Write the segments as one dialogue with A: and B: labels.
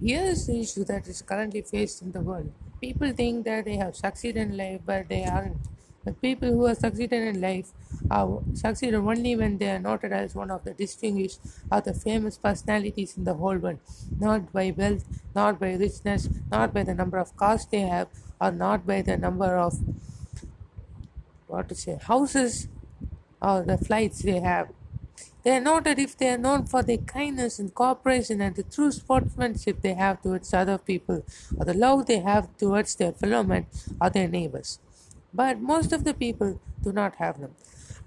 A: Here's the issue that is currently faced in the world. People think that they have succeeded in life, but they aren't. The people who have succeeded in life are succeeded only when they are noted as one of the distinguished or the famous personalities in the whole world, not by wealth, not by richness, not by the number of cars they have, or not by the number of what to say houses or the flights they have. They are noted if they are known for their kindness and cooperation and the true sportsmanship they have towards other people or the love they have towards their fellow men or their neighbors. But most of the people do not have them.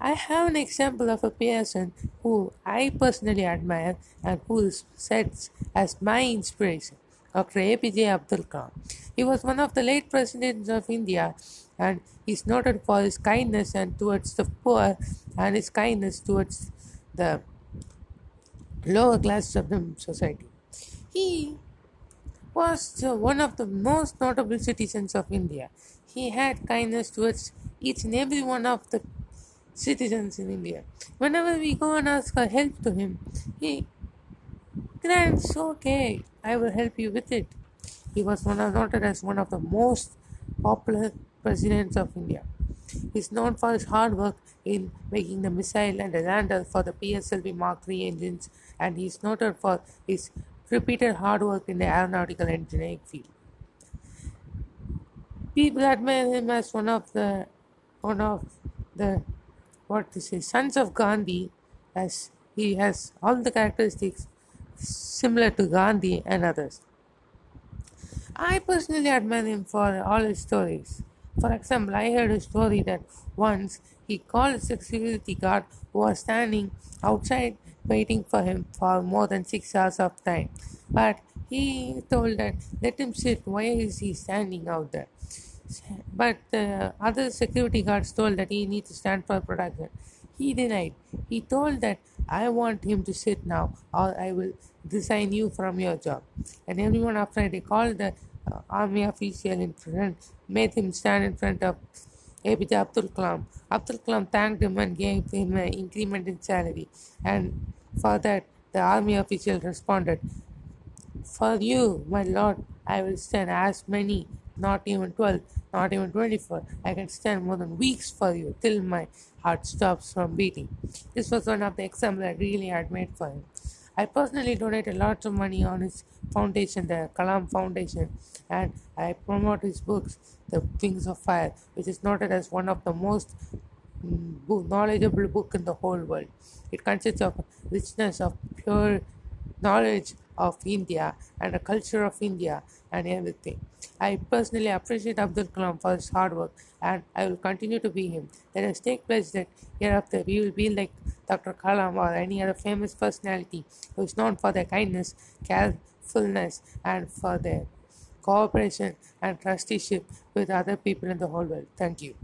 A: I have an example of a person who I personally admire and who is said as my inspiration, Dr. APJ Abdul Kalam. He was one of the late presidents of India and is noted for his kindness and towards the poor and his kindness towards the lower classes of the society. He was one of the most notable citizens of India. He had kindness towards each and every one of the citizens in India. Whenever we go and ask for help to him, he grants, okay, I will help you with it. He was one of, noted as one of the most popular presidents of India. Is known for his hard work in making the missile and the lander for the PSLV Mark III engines, and he is noted for his repeated hard work in the aeronautical engineering field. People admire him as one of the one of the what to say sons of Gandhi, as he has all the characteristics similar to Gandhi and others. I personally admire him for all his stories. For example, I heard a story that once he called a security guard who was standing outside waiting for him for more than six hours of time. But he told that let him sit, why is he standing out there? But the other security guards told that he needs to stand for protection. He denied. He told that I want him to sit now or I will resign you from your job. And everyone after they called the army official in front, made him stand in front of APJ Abdul Kalam. Abdul Kalam thanked him and gave him an increment in salary. And for that, the army official responded, For you, my lord, I will stand as many, not even 12, not even 24. I can stand more than weeks for you till my heart stops from beating. This was one of the examples I really had made for him. I personally donated lots of money on his foundation, the Kalam Foundation, and I promote his books, The Wings of Fire, which is noted as one of the most knowledgeable book in the whole world. It consists of richness of pure knowledge of India and the culture of India and everything. I personally appreciate Abdul Kalam for his hard work and I will continue to be him. Let us take pledge that hereafter we will be like Dr. Kalam or any other famous personality who is known for their kindness, carefulness, and for their cooperation and trusteeship with other people in the whole world. Thank you.